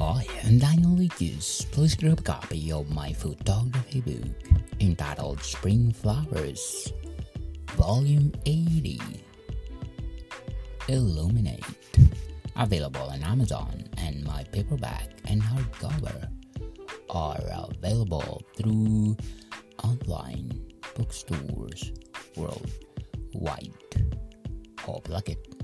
Oh, I, and Daniel Lucas, please grab a copy of my photography book entitled Spring Flowers, Volume 80 Illuminate. Available on Amazon, and my paperback and hardcover are available through online bookstores worldwide. Hope like it.